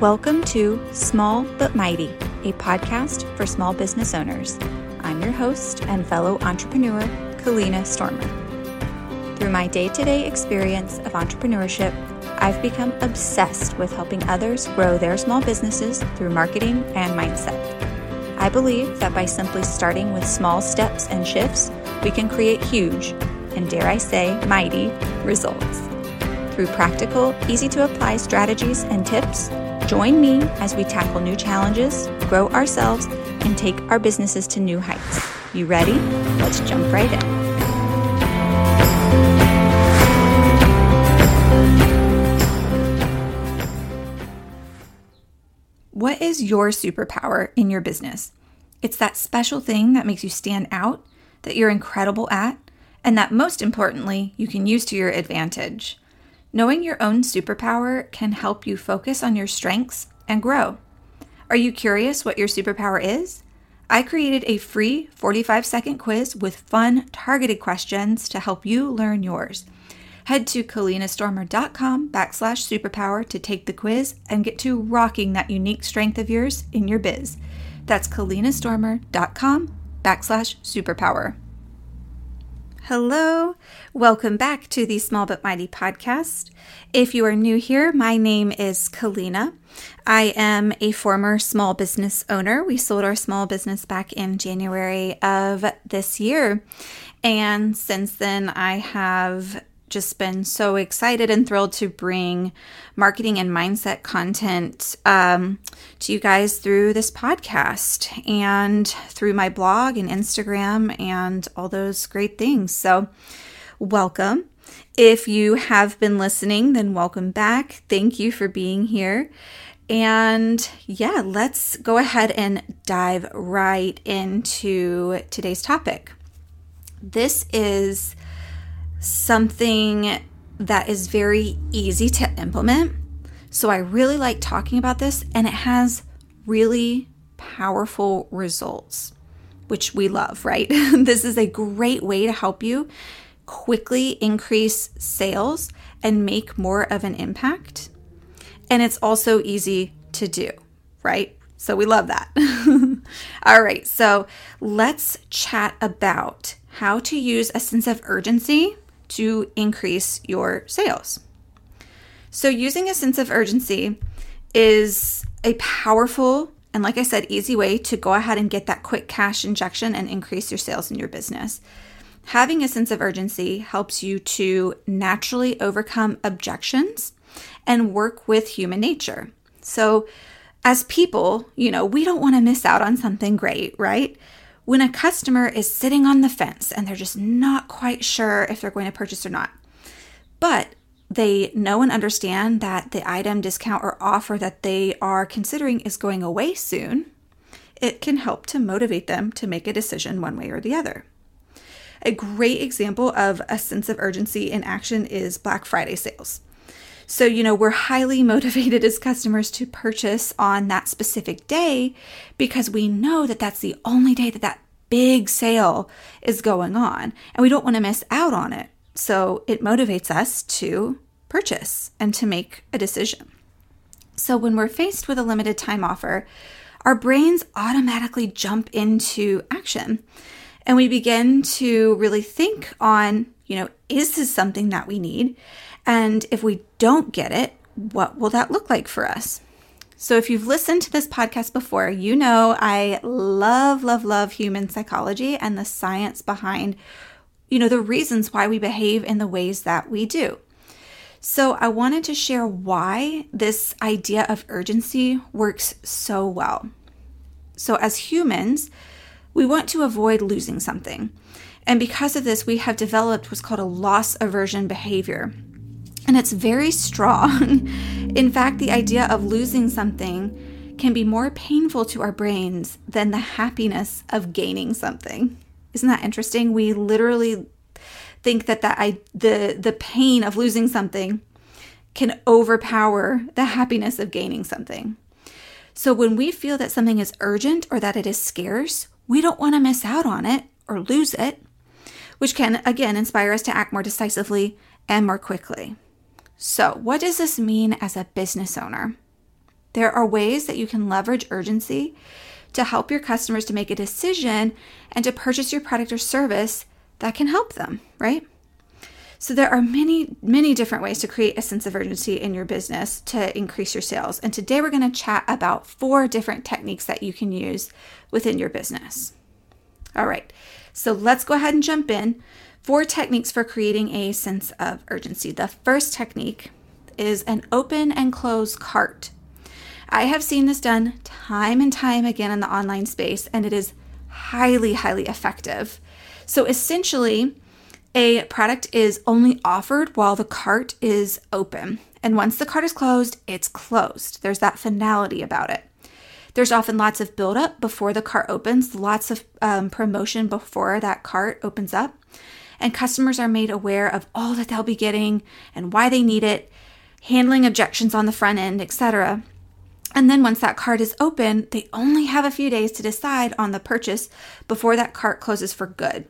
Welcome to Small But Mighty, a podcast for small business owners. I'm your host and fellow entrepreneur, Kalina Stormer. Through my day to day experience of entrepreneurship, I've become obsessed with helping others grow their small businesses through marketing and mindset. I believe that by simply starting with small steps and shifts, we can create huge, and dare I say, mighty results. Through practical, easy to apply strategies and tips, Join me as we tackle new challenges, grow ourselves, and take our businesses to new heights. You ready? Let's jump right in. What is your superpower in your business? It's that special thing that makes you stand out, that you're incredible at, and that most importantly, you can use to your advantage. Knowing your own superpower can help you focus on your strengths and grow. Are you curious what your superpower is? I created a free 45 second quiz with fun, targeted questions to help you learn yours. Head to kalinastormer.com backslash superpower to take the quiz and get to rocking that unique strength of yours in your biz. That's kalinastormer.com backslash superpower. Hello, welcome back to the Small But Mighty podcast. If you are new here, my name is Kalina. I am a former small business owner. We sold our small business back in January of this year. And since then, I have just been so excited and thrilled to bring marketing and mindset content um, to you guys through this podcast and through my blog and Instagram and all those great things. So, welcome. If you have been listening, then welcome back. Thank you for being here. And yeah, let's go ahead and dive right into today's topic. This is something that is very easy to implement. So I really like talking about this, and it has really powerful results, which we love, right? this is a great way to help you quickly increase sales and make more of an impact. And it's also easy to do, right? So we love that. All right, so let's chat about how to use a sense of urgency to increase your sales. So, using a sense of urgency is a powerful and, like I said, easy way to go ahead and get that quick cash injection and increase your sales in your business. Having a sense of urgency helps you to naturally overcome objections and work with human nature. So, as people, you know, we don't want to miss out on something great, right? When a customer is sitting on the fence and they're just not quite sure if they're going to purchase or not, but they know and understand that the item, discount, or offer that they are considering is going away soon, it can help to motivate them to make a decision one way or the other. A great example of a sense of urgency in action is Black Friday sales. So, you know, we're highly motivated as customers to purchase on that specific day because we know that that's the only day that that big sale is going on and we don't want to miss out on it. So, it motivates us to purchase and to make a decision. So, when we're faced with a limited time offer, our brains automatically jump into action and we begin to really think on, you know, is this something that we need? And if we don't get it, what will that look like for us? So, if you've listened to this podcast before, you know I love, love, love human psychology and the science behind, you know, the reasons why we behave in the ways that we do. So, I wanted to share why this idea of urgency works so well. So, as humans, we want to avoid losing something. And because of this, we have developed what's called a loss aversion behavior and it's very strong. In fact, the idea of losing something can be more painful to our brains than the happiness of gaining something. Isn't that interesting? We literally think that that I, the the pain of losing something can overpower the happiness of gaining something. So when we feel that something is urgent or that it is scarce, we don't want to miss out on it or lose it, which can again inspire us to act more decisively and more quickly. So, what does this mean as a business owner? There are ways that you can leverage urgency to help your customers to make a decision and to purchase your product or service that can help them, right? So there are many, many different ways to create a sense of urgency in your business to increase your sales. And today we're going to chat about four different techniques that you can use within your business. All right. So let's go ahead and jump in. Four techniques for creating a sense of urgency. The first technique is an open and close cart. I have seen this done time and time again in the online space, and it is highly, highly effective. So essentially, a product is only offered while the cart is open. And once the cart is closed, it's closed. There's that finality about it. There's often lots of buildup before the cart opens, lots of um, promotion before that cart opens up. And customers are made aware of all that they'll be getting and why they need it, handling objections on the front end, etc. And then once that cart is open, they only have a few days to decide on the purchase before that cart closes for good.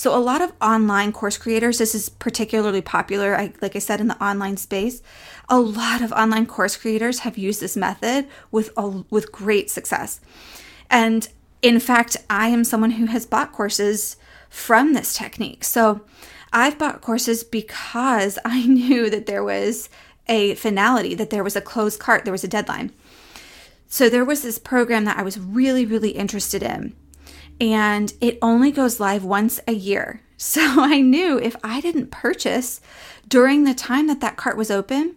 So a lot of online course creators, this is particularly popular, I, like I said, in the online space. A lot of online course creators have used this method with a, with great success. And in fact, I am someone who has bought courses from this technique. So I've bought courses because I knew that there was a finality, that there was a closed cart, there was a deadline. So there was this program that I was really, really interested in and it only goes live once a year. So I knew if I didn't purchase during the time that that cart was open,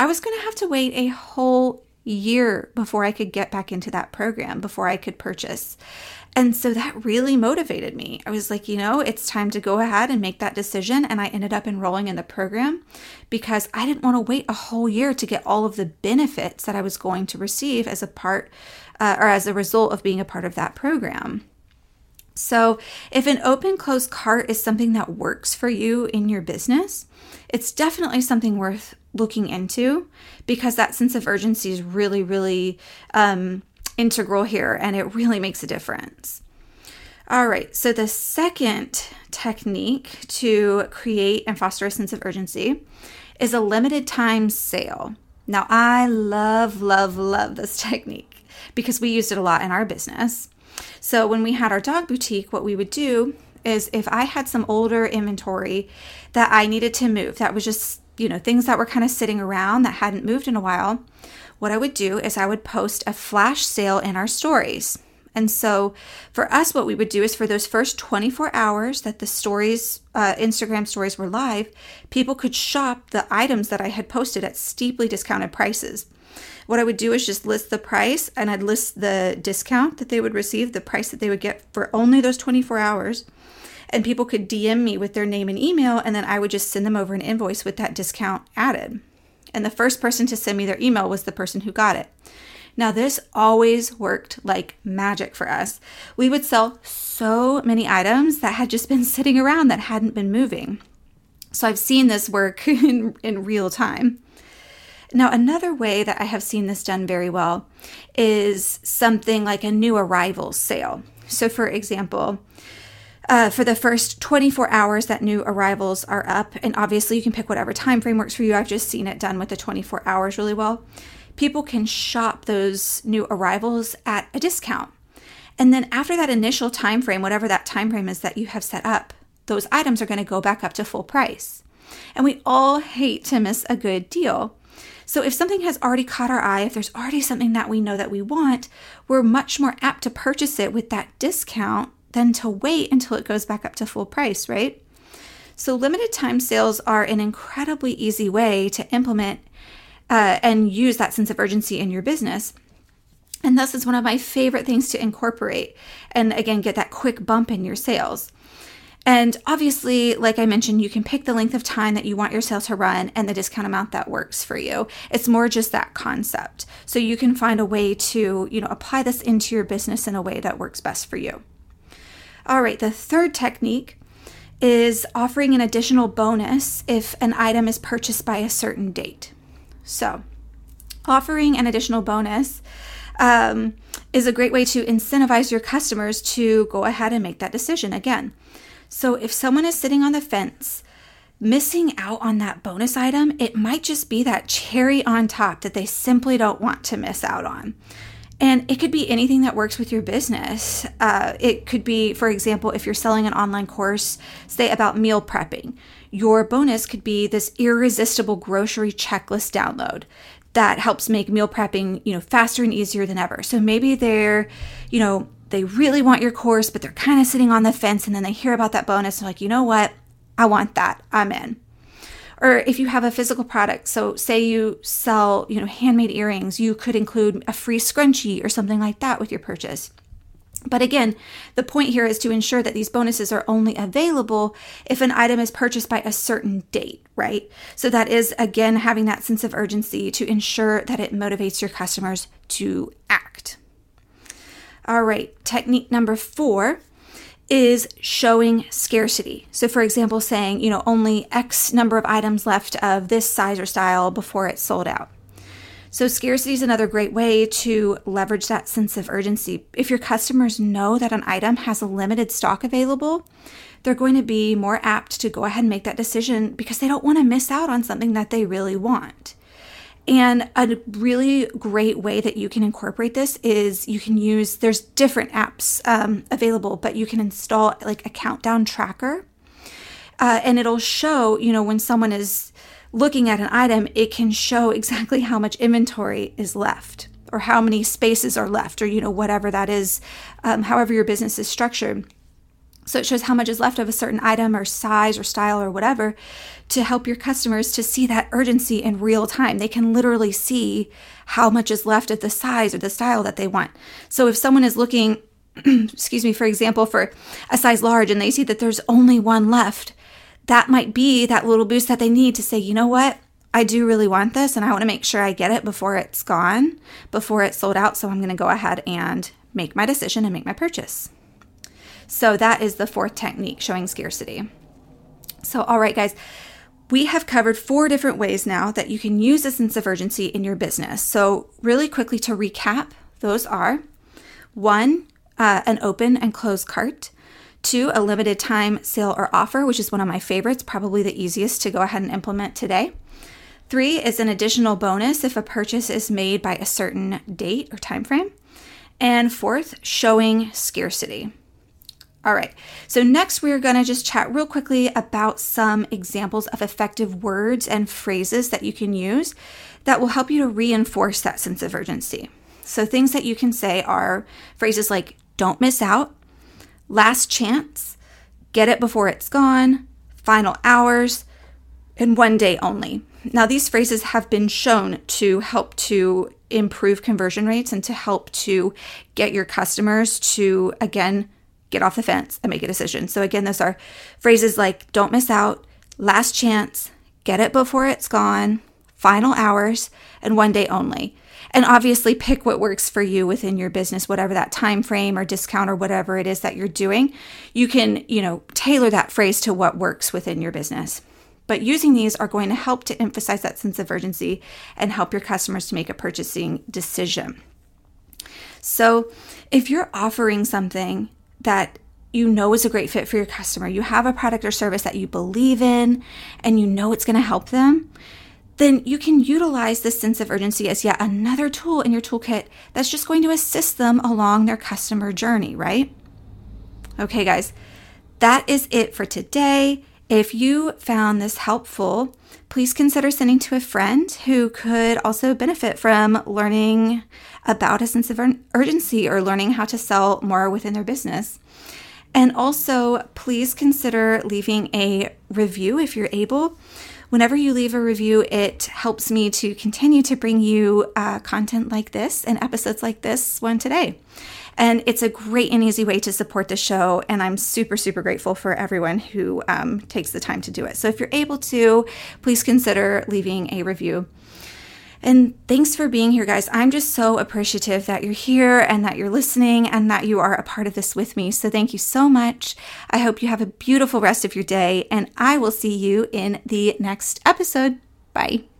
I was going to have to wait a whole year before I could get back into that program, before I could purchase. And so that really motivated me. I was like, you know, it's time to go ahead and make that decision. And I ended up enrolling in the program because I didn't want to wait a whole year to get all of the benefits that I was going to receive as a part uh, or as a result of being a part of that program. So, if an open close cart is something that works for you in your business, it's definitely something worth looking into because that sense of urgency is really, really um, integral here and it really makes a difference. All right, so the second technique to create and foster a sense of urgency is a limited time sale. Now, I love, love, love this technique because we used it a lot in our business. So when we had our dog boutique, what we would do is if I had some older inventory that I needed to move, that was just, you know, things that were kind of sitting around that hadn't moved in a while, what I would do is I would post a flash sale in our stories. And so for us, what we would do is for those first 24 hours that the stories, uh, Instagram stories were live, people could shop the items that I had posted at steeply discounted prices. What I would do is just list the price and I'd list the discount that they would receive, the price that they would get for only those 24 hours. And people could DM me with their name and email, and then I would just send them over an invoice with that discount added. And the first person to send me their email was the person who got it. Now, this always worked like magic for us. We would sell so many items that had just been sitting around that hadn't been moving. So I've seen this work in, in real time. Now, another way that I have seen this done very well is something like a new arrivals sale. So, for example, uh, for the first 24 hours that new arrivals are up, and obviously you can pick whatever time frame works for you. I've just seen it done with the 24 hours really well. People can shop those new arrivals at a discount. And then after that initial time frame, whatever that time frame is that you have set up, those items are going to go back up to full price. And we all hate to miss a good deal. So if something has already caught our eye, if there's already something that we know that we want, we're much more apt to purchase it with that discount than to wait until it goes back up to full price, right? So limited time sales are an incredibly easy way to implement uh, and use that sense of urgency in your business. And this is one of my favorite things to incorporate and again get that quick bump in your sales. And obviously, like I mentioned, you can pick the length of time that you want your sale to run and the discount amount that works for you. It's more just that concept. So you can find a way to, you know, apply this into your business in a way that works best for you. All right, the third technique is offering an additional bonus if an item is purchased by a certain date. So, offering an additional bonus um, is a great way to incentivize your customers to go ahead and make that decision again. So if someone is sitting on the fence missing out on that bonus item, it might just be that cherry on top that they simply don't want to miss out on. And it could be anything that works with your business. Uh, it could be, for example, if you're selling an online course, say about meal prepping, your bonus could be this irresistible grocery checklist download that helps make meal prepping, you know, faster and easier than ever. So maybe they're, you know, they really want your course, but they're kind of sitting on the fence and then they hear about that bonus and like, you know what? I want that. I'm in. Or if you have a physical product, so say you sell, you know, handmade earrings, you could include a free scrunchie or something like that with your purchase. But again, the point here is to ensure that these bonuses are only available if an item is purchased by a certain date, right? So that is, again, having that sense of urgency to ensure that it motivates your customers to act. All right, technique number four is showing scarcity. So, for example, saying, you know, only X number of items left of this size or style before it's sold out. So, scarcity is another great way to leverage that sense of urgency. If your customers know that an item has a limited stock available, they're going to be more apt to go ahead and make that decision because they don't want to miss out on something that they really want. And a really great way that you can incorporate this is you can use, there's different apps um, available, but you can install like a countdown tracker. Uh, and it'll show, you know, when someone is looking at an item, it can show exactly how much inventory is left or how many spaces are left or, you know, whatever that is, um, however your business is structured. So it shows how much is left of a certain item or size or style or whatever to help your customers to see that urgency in real time. They can literally see how much is left of the size or the style that they want. So if someone is looking, excuse me, for example, for a size large and they see that there's only one left, that might be that little boost that they need to say, you know what? I do really want this and I want to make sure I get it before it's gone, before it's sold out. So I'm going to go ahead and make my decision and make my purchase. So that is the fourth technique showing scarcity. So, all right, guys, we have covered four different ways now that you can use a sense of urgency in your business. So, really quickly to recap, those are one, uh, an open and close cart. Two, a limited time sale or offer, which is one of my favorites, probably the easiest to go ahead and implement today. Three is an additional bonus if a purchase is made by a certain date or time frame. And fourth, showing scarcity. All right, so next we're going to just chat real quickly about some examples of effective words and phrases that you can use that will help you to reinforce that sense of urgency. So, things that you can say are phrases like don't miss out, last chance, get it before it's gone, final hours, and one day only. Now, these phrases have been shown to help to improve conversion rates and to help to get your customers to, again, get off the fence and make a decision. So, again, those are phrases like don't miss out, last chance, get it before it's gone, final hours, and one day only. And obviously pick what works for you within your business whatever that time frame or discount or whatever it is that you're doing. You can you know tailor that phrase to what works within your business. But using these are going to help to emphasize that sense of urgency and help your customers to make a purchasing decision. So if you're offering something that you know is a great fit for your customer you have a product or service that you believe in and you know it's going to help them then you can utilize this sense of urgency as yet another tool in your toolkit that's just going to assist them along their customer journey, right? Okay, guys, that is it for today. If you found this helpful, please consider sending to a friend who could also benefit from learning about a sense of urgency or learning how to sell more within their business. And also, please consider leaving a review if you're able. Whenever you leave a review, it helps me to continue to bring you uh, content like this and episodes like this one today. And it's a great and easy way to support the show. And I'm super, super grateful for everyone who um, takes the time to do it. So if you're able to, please consider leaving a review. And thanks for being here, guys. I'm just so appreciative that you're here and that you're listening and that you are a part of this with me. So thank you so much. I hope you have a beautiful rest of your day, and I will see you in the next episode. Bye.